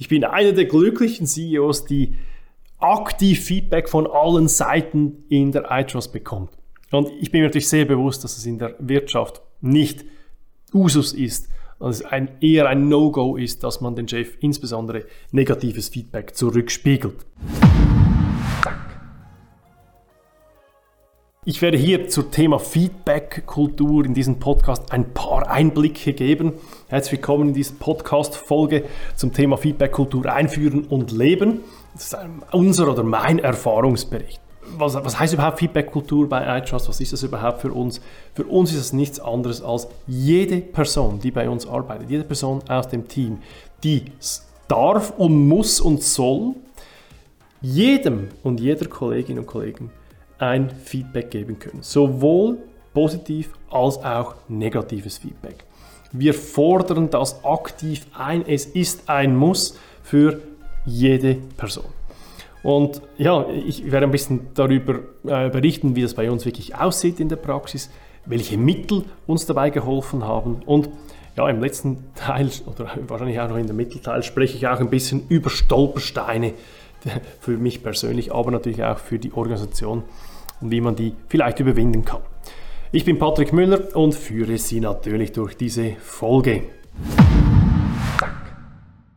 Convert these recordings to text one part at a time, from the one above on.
Ich bin einer der glücklichen CEOs, die aktiv Feedback von allen Seiten in der iTrust bekommt. Und ich bin mir natürlich sehr bewusst, dass es in der Wirtschaft nicht Usus ist, dass es ein, eher ein No-Go ist, dass man den Chef insbesondere negatives Feedback zurückspiegelt. Ich werde hier zum Thema Feedback-Kultur in diesem Podcast ein paar Einblicke geben. Herzlich willkommen in dieser Podcast-Folge zum Thema Feedback-Kultur einführen und leben. Das ist unser oder mein Erfahrungsbericht. Was, was heißt überhaupt Feedback-Kultur bei iTrust? Was ist das überhaupt für uns? Für uns ist es nichts anderes als jede Person, die bei uns arbeitet, jede Person aus dem Team, die darf und muss und soll jedem und jeder Kollegin und Kollegen ein Feedback geben können. Sowohl positiv als auch negatives Feedback. Wir fordern das aktiv ein. Es ist ein Muss für jede Person. Und ja, ich werde ein bisschen darüber äh, berichten, wie das bei uns wirklich aussieht in der Praxis, welche Mittel uns dabei geholfen haben. Und ja, im letzten Teil oder wahrscheinlich auch noch in der Mittelteil spreche ich auch ein bisschen über Stolpersteine für mich persönlich, aber natürlich auch für die Organisation und wie man die vielleicht überwinden kann. Ich bin Patrick Müller und führe Sie natürlich durch diese Folge.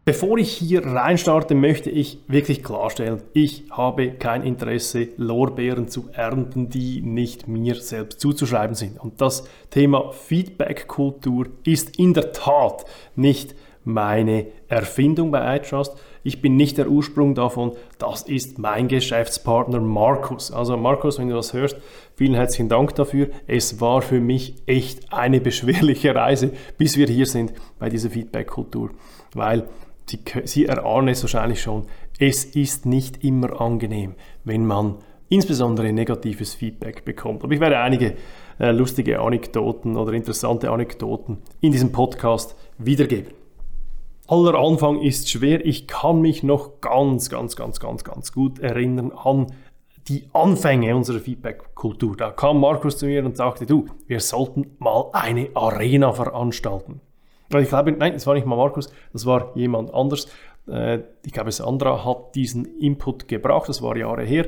Bevor ich hier reinstarte, möchte ich wirklich klarstellen, ich habe kein Interesse, Lorbeeren zu ernten, die nicht mir selbst zuzuschreiben sind. Und das Thema Feedback-Kultur ist in der Tat nicht meine Erfindung bei iTrust. Ich bin nicht der Ursprung davon, das ist mein Geschäftspartner Markus. Also Markus, wenn du das hörst, vielen herzlichen Dank dafür. Es war für mich echt eine beschwerliche Reise, bis wir hier sind bei dieser Feedback-Kultur, weil Sie, Sie erahnen es wahrscheinlich schon, es ist nicht immer angenehm, wenn man insbesondere negatives Feedback bekommt. Aber ich werde einige äh, lustige Anekdoten oder interessante Anekdoten in diesem Podcast wiedergeben. Aller Anfang ist schwer. Ich kann mich noch ganz, ganz, ganz, ganz, ganz gut erinnern an die Anfänge unserer Feedback-Kultur. Da kam Markus zu mir und sagte, du, wir sollten mal eine Arena veranstalten. Ich glaube, nein, es war nicht mal Markus, das war jemand anders. Äh, ich glaube, Sandra hat diesen Input gebracht, das war Jahre her.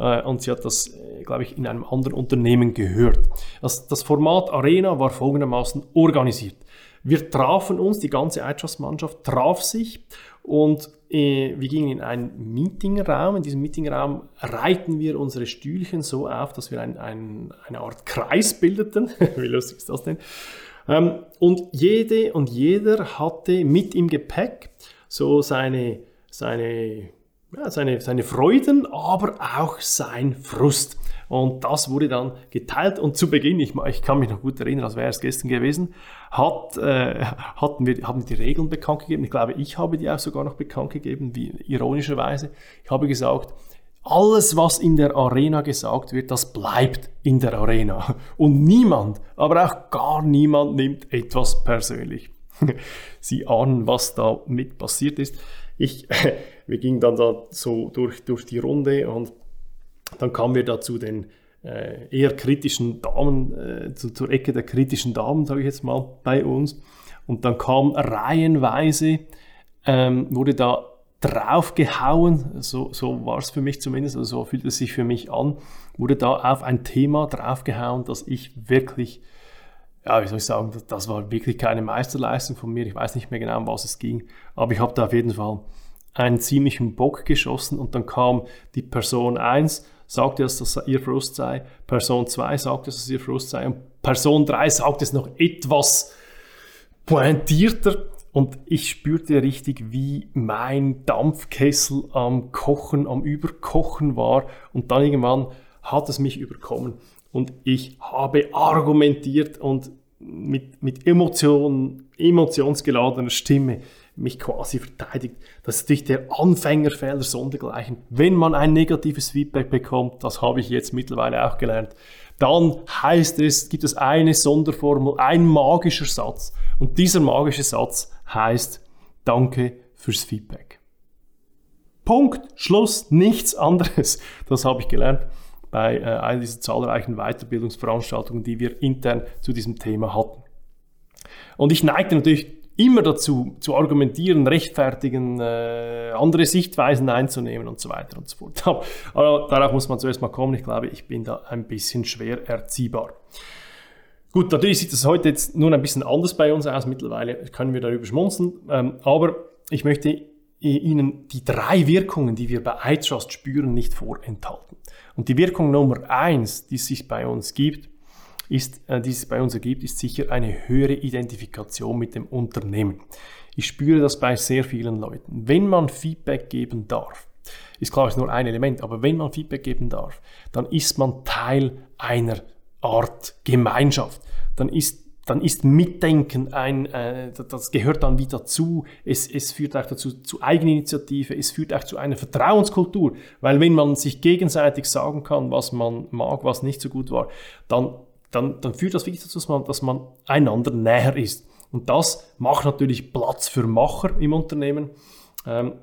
Äh, und sie hat das, äh, glaube ich, in einem anderen Unternehmen gehört. Das, Format Arena war folgendermaßen organisiert. Wir trafen uns, die ganze Eintracht-Mannschaft traf sich und äh, wir gingen in einen Meetingraum. In diesem Meetingraum reihten wir unsere Stühlchen so auf, dass wir ein, ein, eine Art Kreis bildeten. Wie lustig ist das denn? Ähm, und jede und jeder hatte mit im Gepäck so seine, seine, ja, seine, seine Freuden, aber auch sein Frust. Und das wurde dann geteilt. Und zu Beginn, ich, ich kann mich noch gut erinnern, als wäre es gestern gewesen, hat, äh, hatten wir, haben die Regeln bekannt gegeben. Ich glaube, ich habe die auch sogar noch bekannt gegeben, wie ironischerweise. Ich habe gesagt, alles, was in der Arena gesagt wird, das bleibt in der Arena. Und niemand, aber auch gar niemand nimmt etwas persönlich. Sie ahnen, was da mit passiert ist. Ich, wir gingen dann da so durch, durch die Runde und dann kamen wir da zu den äh, eher kritischen Damen, äh, zu, zur Ecke der kritischen Damen, sage ich jetzt mal, bei uns. Und dann kam reihenweise, ähm, wurde da draufgehauen, so, so war es für mich zumindest, also so fühlt es sich für mich an, wurde da auf ein Thema draufgehauen, das ich wirklich, ja, wie soll ich sagen, das, das war wirklich keine Meisterleistung von mir. Ich weiß nicht mehr genau, um was es ging, aber ich habe da auf jeden Fall einen ziemlichen Bock geschossen und dann kam die Person 1, sagte, dass das ihr Frust sei, Person 2 sagte, dass es ihr Frust sei. Und Person 3 sagte es noch etwas pointierter. Und ich spürte richtig, wie mein Dampfkessel am Kochen, am Überkochen war. Und dann irgendwann hat es mich überkommen. Und ich habe argumentiert und mit, mit Emotionen, emotionsgeladener Stimme mich quasi verteidigt. Das ist natürlich der Anfängerfehler sondergleichen. Wenn man ein negatives Feedback bekommt, das habe ich jetzt mittlerweile auch gelernt, dann heißt es, gibt es eine Sonderformel, ein magischer Satz. Und dieser magische Satz heißt, danke fürs Feedback. Punkt, Schluss, nichts anderes. Das habe ich gelernt bei äh, all diesen zahlreichen Weiterbildungsveranstaltungen, die wir intern zu diesem Thema hatten. Und ich neigte natürlich immer dazu zu argumentieren, rechtfertigen, äh, andere Sichtweisen einzunehmen und so weiter und so fort. Aber darauf muss man zuerst mal kommen. Ich glaube, ich bin da ein bisschen schwer erziehbar. Gut, natürlich sieht das heute jetzt nur ein bisschen anders bei uns aus. Mittlerweile können wir darüber schmunzeln. Ähm, aber ich möchte Ihnen die drei Wirkungen, die wir bei iTrust spüren, nicht vorenthalten. Und die Wirkung Nummer eins, die es sich bei uns gibt, ist, äh, die es bei uns ergibt, ist sicher eine höhere Identifikation mit dem Unternehmen. Ich spüre das bei sehr vielen Leuten. Wenn man Feedback geben darf, ist klar, ist nur ein Element, aber wenn man Feedback geben darf, dann ist man Teil einer Art Gemeinschaft. Dann ist dann ist Mitdenken ein, äh, das gehört dann wieder dazu. Es, es führt auch dazu zu Eigeninitiative, es führt auch zu einer Vertrauenskultur, weil wenn man sich gegenseitig sagen kann, was man mag, was nicht so gut war, dann, dann, dann führt das wirklich dazu, dass man, dass man einander näher ist. Und das macht natürlich Platz für Macher im Unternehmen. Ähm,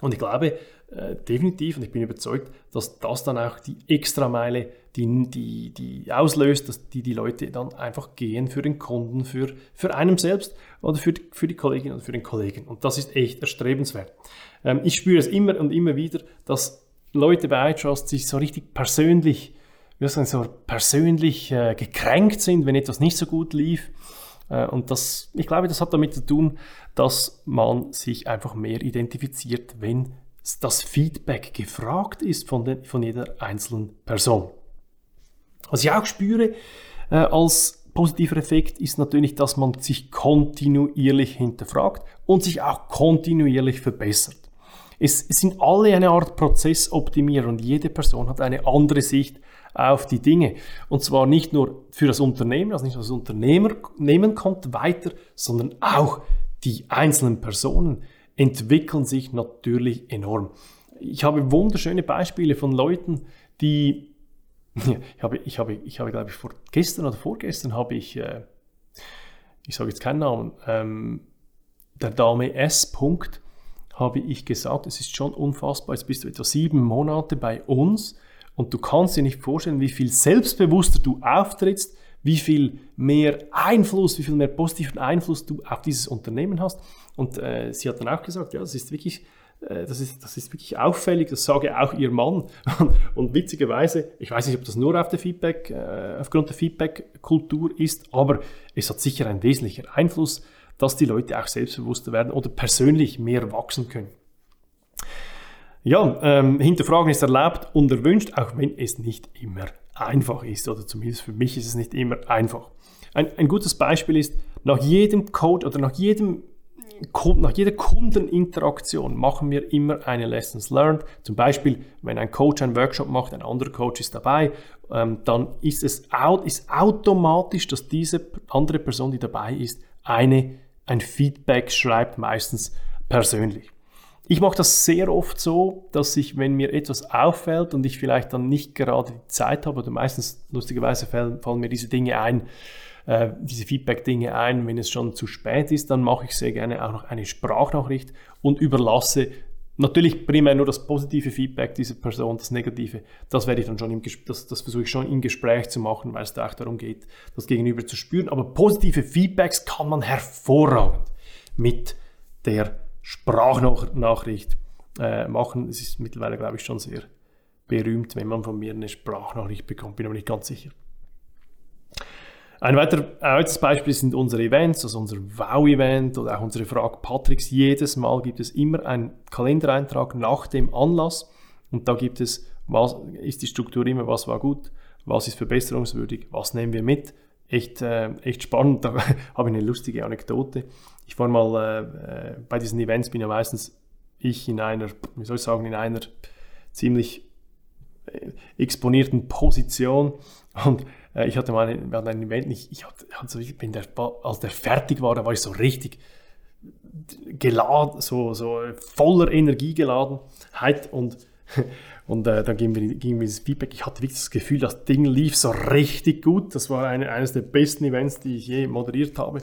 und ich glaube, äh, definitiv, und ich bin überzeugt, dass das dann auch die Extrameile, die, die, die auslöst, dass die, die Leute dann einfach gehen für den Kunden, für, für einen selbst oder für die, für die Kollegin oder für den Kollegen. Und das ist echt erstrebenswert. Ähm, ich spüre es immer und immer wieder, dass Leute bei iTrust sich so richtig persönlich, wie sagen, so persönlich äh, gekränkt sind, wenn etwas nicht so gut lief. Äh, und das, ich glaube, das hat damit zu tun, dass man sich einfach mehr identifiziert, wenn das Feedback gefragt ist von, den, von jeder einzelnen Person. Was ich auch spüre äh, als positiver Effekt ist natürlich, dass man sich kontinuierlich hinterfragt und sich auch kontinuierlich verbessert. Es, es sind alle eine Art Prozessoptimierer und jede Person hat eine andere Sicht auf die Dinge. Und zwar nicht nur für das Unternehmen, also nicht nur das Unternehmen kommt weiter, sondern auch die einzelnen Personen entwickeln sich natürlich enorm. Ich habe wunderschöne Beispiele von Leuten, die, ich habe, ich habe, ich habe glaube ich, vor gestern oder vorgestern habe ich, äh, ich sage jetzt keinen Namen, ähm, der Dame S. Habe ich gesagt, es ist schon unfassbar, jetzt bist du etwa sieben Monate bei uns und du kannst dir nicht vorstellen, wie viel selbstbewusster du auftrittst, wie viel mehr Einfluss, wie viel mehr positiven Einfluss du auf dieses Unternehmen hast. Und äh, sie hat dann auch gesagt, ja, das ist wirklich, äh, das, ist, das ist wirklich auffällig, das sage auch ihr Mann. Und, witzigerweise, ich weiß nicht, ob das nur auf der Feedback, äh, aufgrund der Feedback-Kultur ist, aber es hat sicher einen wesentlichen Einfluss, dass die Leute auch selbstbewusster werden oder persönlich mehr wachsen können. Ja, ähm, hinterfragen ist erlaubt und erwünscht, auch wenn es nicht immer einfach ist, oder zumindest für mich ist es nicht immer einfach. Ein, ein gutes Beispiel ist, nach jedem Code oder nach jedem nach jeder Kundeninteraktion machen wir immer eine Lessons Learned. Zum Beispiel, wenn ein Coach einen Workshop macht, ein anderer Coach ist dabei, ähm, dann ist es ist automatisch, dass diese andere Person, die dabei ist, eine, ein Feedback schreibt, meistens persönlich. Ich mache das sehr oft so, dass ich, wenn mir etwas auffällt und ich vielleicht dann nicht gerade die Zeit habe, oder meistens lustigerweise fallen, fallen mir diese Dinge ein, äh, diese Feedback-Dinge ein, wenn es schon zu spät ist, dann mache ich sehr gerne auch noch eine Sprachnachricht und überlasse natürlich primär nur das positive Feedback dieser Person, das negative, das werde ich dann schon im das, das versuche ich schon im Gespräch zu machen, weil es da auch darum geht, das Gegenüber zu spüren. Aber positive Feedbacks kann man hervorragend mit der Sprachnachricht äh, machen. Es ist mittlerweile, glaube ich, schon sehr berühmt, wenn man von mir eine Sprachnachricht bekommt, bin aber nicht ganz sicher. Ein weiteres Beispiel sind unsere Events, also unser Wow-Event oder auch unsere Frage Patricks. Jedes Mal gibt es immer einen Kalendereintrag nach dem Anlass und da gibt es, was ist die Struktur immer, was war gut, was ist verbesserungswürdig, was nehmen wir mit. Echt, äh, echt spannend, da habe ich eine lustige Anekdote. Ich war mal äh, äh, bei diesen Events, bin ja meistens ich in einer, wie soll ich sagen, in einer ziemlich äh, exponierten Position. Und äh, ich hatte mal ein, ein Event, ich, ich hatte, also wenn der, als der fertig war, da war ich so richtig geladen, so, so voller Energiegeladenheit und und äh, dann ging mir, ging mir dieses Feedback. Ich hatte wirklich das Gefühl, das Ding lief so richtig gut. Das war eine, eines der besten Events, die ich je moderiert habe.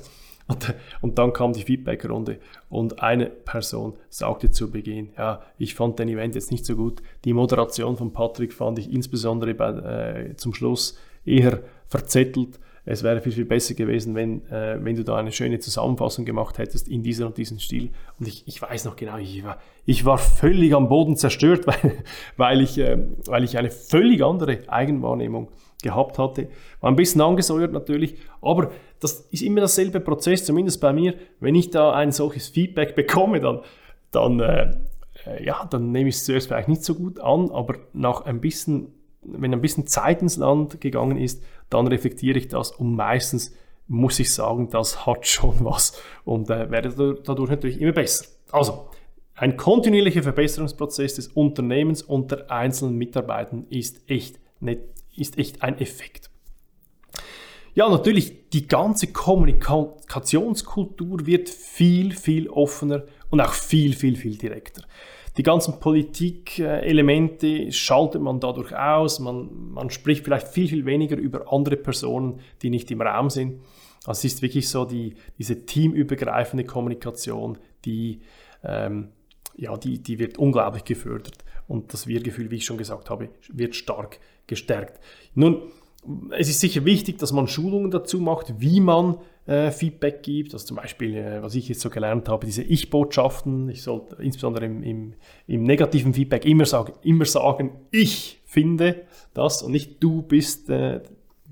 Und, und, dann kam die Feedback-Runde und eine Person sagte zu Beginn, ja, ich fand den Event jetzt nicht so gut. Die Moderation von Patrick fand ich insbesondere bei, äh, zum Schluss eher verzettelt. Es wäre viel, viel besser gewesen, wenn, äh, wenn du da eine schöne Zusammenfassung gemacht hättest in dieser und diesem Stil. Und ich, ich weiß noch genau, ich war, ich war völlig am Boden zerstört, weil, weil, ich, äh, weil ich eine völlig andere Eigenwahrnehmung gehabt hatte. War ein bisschen angesäuert natürlich, aber das ist immer dasselbe Prozess, zumindest bei mir. Wenn ich da ein solches Feedback bekomme, dann, dann, äh, äh ja, dann nehme ich es zuerst vielleicht nicht so gut an, aber nach ein bisschen wenn ein bisschen Zeit ins Land gegangen ist, dann reflektiere ich das und meistens muss ich sagen, das hat schon was und äh, werde dadurch natürlich immer besser. Also, ein kontinuierlicher Verbesserungsprozess des Unternehmens und der einzelnen Mitarbeiter ist echt, nicht, ist echt ein Effekt. Ja, natürlich, die ganze Kommunikationskultur wird viel, viel offener und auch viel, viel, viel direkter. Die ganzen Politikelemente schaltet man dadurch aus. Man, man spricht vielleicht viel, viel weniger über andere Personen, die nicht im Raum sind. Also es ist wirklich so die, diese teamübergreifende Kommunikation, die, ähm, ja, die, die wird unglaublich gefördert. Und das Wir-Gefühl, wie ich schon gesagt habe, wird stark gestärkt. Nun, es ist sicher wichtig, dass man Schulungen dazu macht, wie man äh, Feedback gibt. Also zum Beispiel, äh, was ich jetzt so gelernt habe, diese Ich-Botschaften. Ich sollte insbesondere im, im, im, negativen Feedback immer sagen, immer sagen, ich finde das und nicht du bist äh,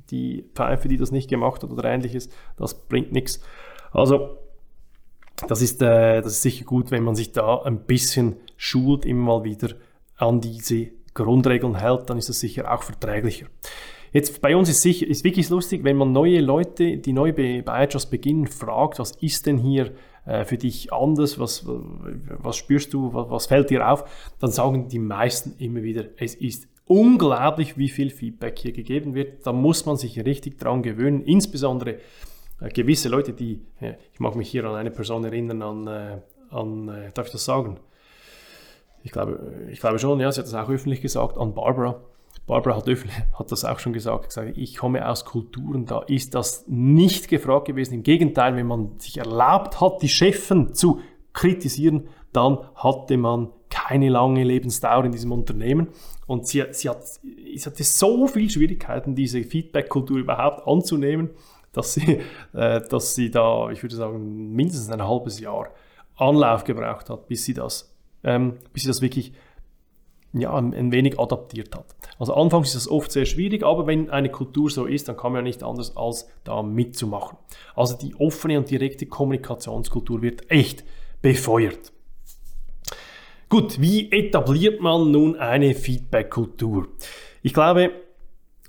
die Pfeife, die das nicht gemacht hat oder ähnliches. Das bringt nichts. Also das ist, äh, das ist sicher gut, wenn man sich da ein bisschen schult, immer mal wieder an diese Grundregeln hält, dann ist das sicher auch verträglicher. Jetzt bei uns ist sicher, ist wirklich lustig, wenn man neue Leute, die neu bei, bei beginnen, fragt, was ist denn hier äh, für dich anders, was, was spürst du, was, was fällt dir auf, dann sagen die meisten immer wieder, es ist unglaublich, wie viel Feedback hier gegeben wird. Da muss man sich richtig dran gewöhnen, insbesondere äh, gewisse Leute, die, äh, ich mag mich hier an eine Person erinnern, an, äh, an äh, darf ich das sagen? Ich glaube, ich glaube schon, ja, sie hat das auch öffentlich gesagt, an Barbara. Barbara hat, hat, das auch schon gesagt, gesagt, ich komme aus Kulturen, da ist das nicht gefragt gewesen. Im Gegenteil, wenn man sich erlaubt hat, die Chefen zu kritisieren, dann hatte man keine lange Lebensdauer in diesem Unternehmen. Und sie, sie, hat, sie hatte so viele Schwierigkeiten, diese Feedback-Kultur überhaupt anzunehmen, dass sie, äh, dass sie da, ich würde sagen, mindestens ein halbes Jahr Anlauf gebraucht hat, bis sie das, ähm, bis sie das wirklich ja, ein wenig adaptiert hat. Also anfangs ist das oft sehr schwierig, aber wenn eine Kultur so ist, dann kann man ja nicht anders als da mitzumachen. Also die offene und direkte Kommunikationskultur wird echt befeuert. Gut, wie etabliert man nun eine Feedback-Kultur? Ich glaube,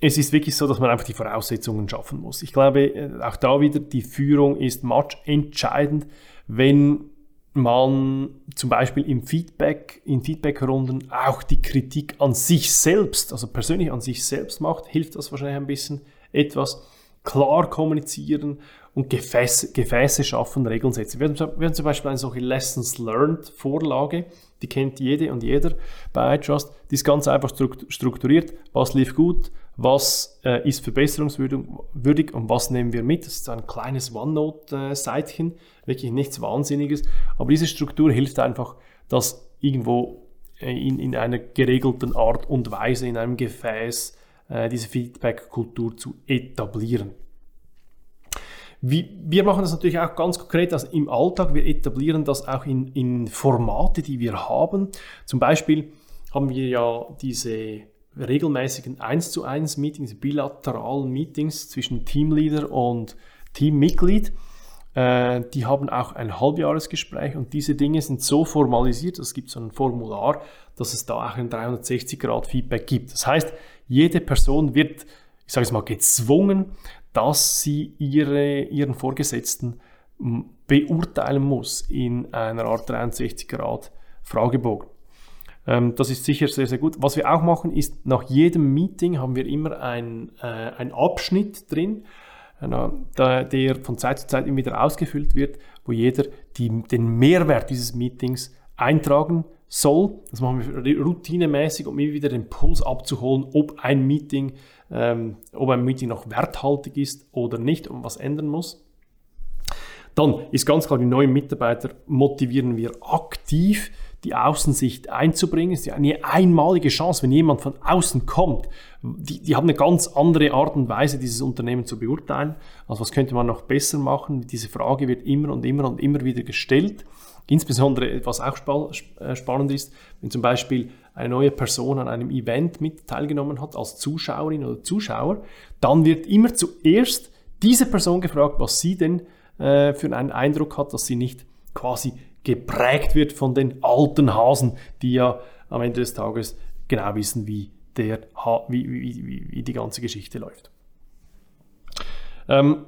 es ist wirklich so, dass man einfach die Voraussetzungen schaffen muss. Ich glaube, äh, auch da wieder, die Führung ist much entscheidend, wenn man zum Beispiel im Feedback, in Feedbackrunden auch die Kritik an sich selbst, also persönlich an sich selbst macht, hilft das wahrscheinlich ein bisschen etwas. Klar kommunizieren und Gefäße, Gefäße schaffen, Regeln setzen. Wir haben, wir haben zum Beispiel eine solche Lessons Learned Vorlage, die kennt jede und jeder bei iTrust. Die ist ganz einfach strukturiert. Was lief gut? Was äh, ist verbesserungswürdig und was nehmen wir mit? Das ist ein kleines OneNote-Seitchen, wirklich nichts Wahnsinniges. Aber diese Struktur hilft einfach, das irgendwo äh, in, in einer geregelten Art und Weise, in einem Gefäß, äh, diese Feedback-Kultur zu etablieren. Wir machen das natürlich auch ganz konkret also im Alltag. Wir etablieren das auch in, in Formate, die wir haben. Zum Beispiel haben wir ja diese regelmäßigen 1 zu 1 Meetings, bilateralen Meetings zwischen Teamleader und Teammitglied. Äh, die haben auch ein Halbjahresgespräch und diese Dinge sind so formalisiert, es gibt so ein Formular, dass es da auch ein 360-Grad-Feedback gibt. Das heißt, jede Person wird, ich sage es mal, gezwungen, dass sie ihre, ihren Vorgesetzten beurteilen muss in einer Art 63 Grad Fragebogen. Ähm, das ist sicher sehr, sehr gut. Was wir auch machen, ist, nach jedem Meeting haben wir immer ein, äh, Abschnitt drin, äh, der von Zeit zu Zeit immer wieder ausgefüllt wird, wo jeder die, den Mehrwert dieses Meetings eintragen soll. Das machen wir routinemäßig, um immer wieder den Puls abzuholen, ob ein Meeting ähm, ob ein Meeting noch werthaltig ist oder nicht und was ändern muss. Dann ist ganz klar, die neuen Mitarbeiter motivieren wir aktiv, die Außensicht einzubringen. Es ist ja eine einmalige Chance, wenn jemand von außen kommt. Die, die haben eine ganz andere Art und Weise, dieses Unternehmen zu beurteilen. Also was könnte man noch besser machen? Diese Frage wird immer und immer und immer wieder gestellt. Insbesondere, was auch äh, spannend ist, wenn zum Beispiel eine neue Person an einem Event mit teilgenommen hat als Zuschauerin oder Zuschauer, dann wird immer zuerst diese Person gefragt, was sie denn äh, für einen Eindruck hat, dass sie nicht quasi geprägt wird von den alten Hasen, die ja am Ende des Tages genau wissen, wie, der, wie, wie, wie, die ganze Geschichte läuft. Ähm,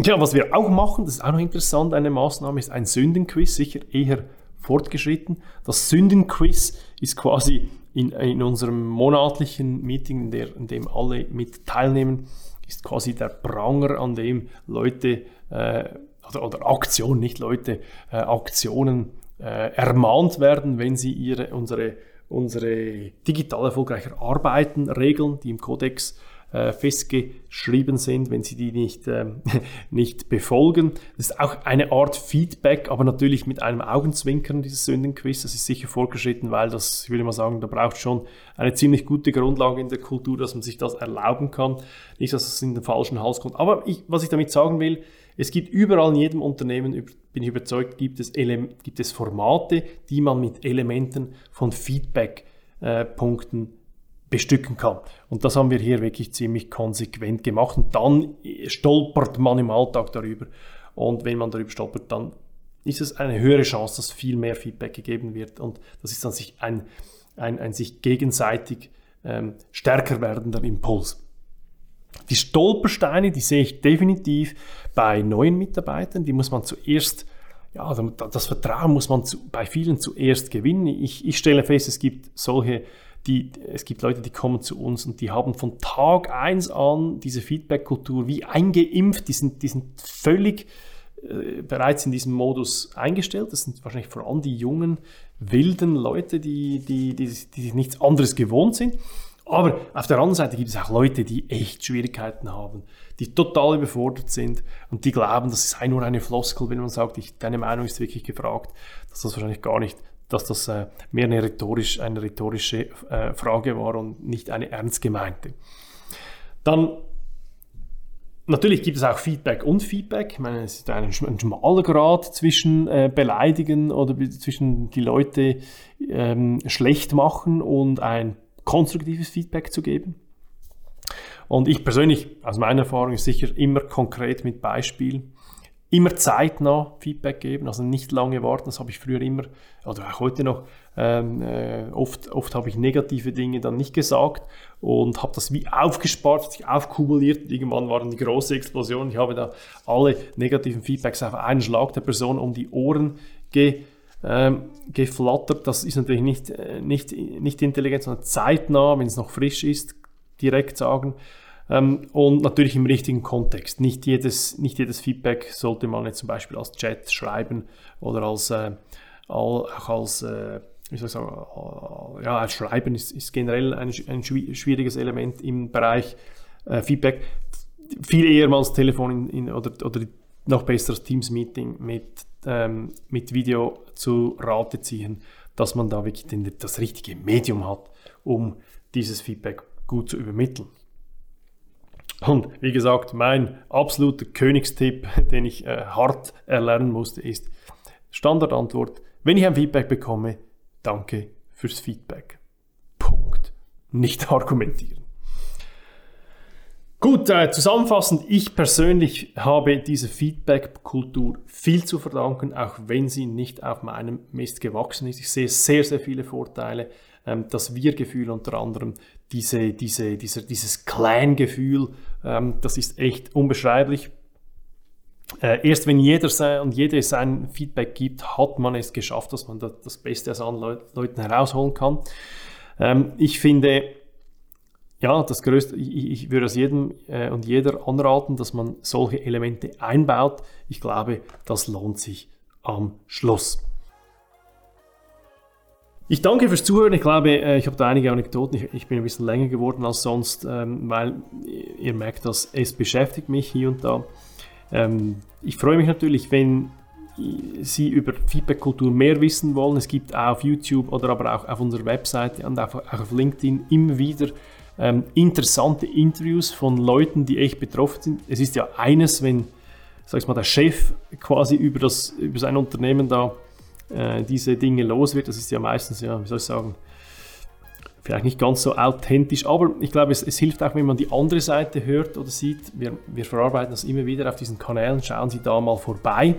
ja, was wir auch machen, das ist auch noch interessant, eine Maßnahme ist ein Sündenquiz, sicher eher fortgeschritten. Das Sündenquiz ist quasi in, in unserem monatlichen Meeting, in, der, in dem alle mit teilnehmen, ist quasi der Pranger, an dem Leute äh, oder, oder Aktionen, nicht Leute, äh, Aktionen äh, ermahnt werden, wenn sie ihre, unsere, unsere digital erfolgreicher Arbeiten, Regeln, die im Kodex äh, festgeschrieben sind, wenn sie die nicht, äh, nicht befolgen. Das ist auch eine Art Feedback, aber natürlich mit einem Augenzwinkern, dieses Sündenquiz. Das ist sicher vorgeschritten, weil das, ich würde mal sagen, da braucht schon eine ziemlich gute Grundlage in der Kultur, dass man sich das erlauben kann. Nicht, dass es in den falschen Hals kommt. Aber ich, was ich damit sagen will, es gibt überall in jedem Unternehmen, bin ich überzeugt, gibt es, Ele gibt es Formate, die man mit Elementen von Feedback-Punkten äh, bestücken kann. Und das haben wir hier wirklich ziemlich konsequent gemacht. Und dann stolpert man im Alltag darüber. Und wenn man darüber stolpert, dann ist es eine höhere Chance, dass viel mehr Feedback gegeben wird. Und das ist dann sich ein, ein, ein sich gegenseitig ähm, stärker werdender Impuls. Die Stolpersteine, die sehe ich definitiv bei neuen Mitarbeitern. Die muss man zuerst, ja, das Vertrauen muss man zu, bei vielen zuerst gewinnen. Ich, ich stelle fest, es gibt solche die, es gibt Leute, die kommen zu uns und die haben von Tag 1 an diese Feedback-Kultur wie eingeimpft, die sind, die sind völlig äh, bereits in diesem Modus eingestellt. Das sind wahrscheinlich vor allem die jungen, wilden Leute, die, die, die, die nichts anderes gewohnt sind. Aber auf der anderen Seite gibt es auch Leute, die echt Schwierigkeiten haben, die total überfordert sind und die glauben, das sei nur eine Floskel, wenn man sagt, ich, deine Meinung ist wirklich gefragt, dass das wahrscheinlich gar nicht dass das äh, mehr eine, rhetorisch, eine rhetorische äh, Frage war und nicht eine ernst gemeinte. Dann Natürlich gibt es auch Feedback und Feedback. Ich meine, es ist ein, ein schmaler Grad zwischen äh, beleidigen oder zwischen die Leute ähm, schlecht machen und ein konstruktives Feedback zu geben. Und ich persönlich, aus meiner Erfahrung, ist sicher immer konkret mit Beispielen immer zeitnah Feedback geben, also nicht lange warten. Das habe ich früher immer, oder auch heute noch, ähm, äh, oft, oft habe ich negative Dinge dann nicht gesagt und habe das wie aufgespart, sich aufkumuliert. Irgendwann war eine große Explosion. Ich habe da alle negativen Feedbacks auf einen Schlag der Person um die Ohren ge, ähm, geflattert. Das ist natürlich nicht, äh, nicht, nicht intelligent, sondern zeitnah, wenn es noch frisch ist, direkt sagen. Ähm, und natürlich im richtigen Kontext. Nicht jedes, nicht jedes Feedback sollte man jetzt zum Beispiel als Chat schreiben oder als, äh, auch als, äh, wie soll ich sagen, ja, als Schreiben ist, ist generell ein, ein schwieriges Element im Bereich Feedback. Viel eher mal das Telefon in, in, oder, oder noch besser das Teams-Meeting mit, ähm, mit Video zu Rate ziehen, dass man da wirklich den, das richtige Medium hat, um dieses Feedback gut zu übermitteln. Und wie gesagt, mein absoluter Königstipp, den ich äh, hart erlernen musste, ist Standardantwort. Wenn ich ein Feedback bekomme, danke fürs Feedback. Punkt. Nicht argumentieren. Gut, äh, zusammenfassend, ich persönlich habe dieser Feedback-Kultur viel zu verdanken, auch wenn sie nicht auf meinem Mist gewachsen ist. Ich sehe sehr, sehr viele Vorteile. Ähm, das Wir-Gefühl unter anderem, diese, diese, dieser, dieses Clan-Gefühl, ähm, das ist echt unbeschreiblich. Äh, erst wenn jeder sein, und jede sein Feedback gibt, hat man es geschafft, dass man das Beste aus anderen Leuten herausholen kann. Ähm, ich finde, ja, das Größte, ich, ich würde es jedem äh, und jeder anraten, dass man solche Elemente einbaut. Ich glaube, das lohnt sich am Schluss. Ich danke fürs Zuhören. Ich glaube, äh, ich habe da einige Anekdoten. Ich, bin ein bisschen länger geworden als sonst, ähm, weil ihr merkt, dass es beschäftigt mich hier und da. Ähm, ich freue mich natürlich, wenn Sie über Feedback-Kultur mehr wissen wollen, es gibt auf YouTube oder aber auch auf unserer Webseite und auch auf LinkedIn immer wieder ähm, interessante Interviews von Leuten, die echt betroffen sind. Es ist ja eines, wenn sag ich mal, der Chef quasi über, das, über sein Unternehmen da äh, diese Dinge los wird. Das ist ja meistens, ja, wie soll ich sagen, vielleicht nicht ganz so authentisch, aber ich glaube, es, es, hilft auch, wenn man die andere Seite hört oder sieht. Wir, wir verarbeiten das immer wieder auf diesen Kanälen. Schauen Sie da mal vorbei.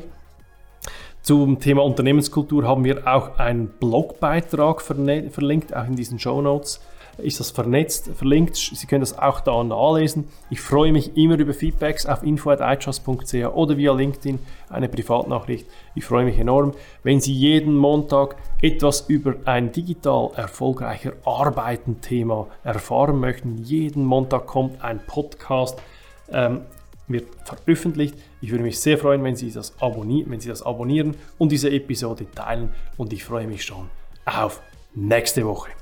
Zum Thema Unternehmenskultur haben wir auch einen Blogbeitrag verlinkt, auch in diesen Show Notes ist das vernetzt, verlinkt. Sie können das auch da nachlesen. Ich freue mich immer über Feedbacks auf info.itrust.ch oder via LinkedIn eine Privatnachricht. Ich freue mich enorm, wenn Sie jeden Montag etwas über ein digital erfolgreicher Arbeiten-Thema erfahren möchten. Jeden Montag kommt ein Podcast. Ähm, wird veröffentlicht. Ich würde mich sehr freuen, wenn Sie, das wenn Sie das abonnieren und diese Episode teilen. Und ich freue mich schon auf nächste Woche.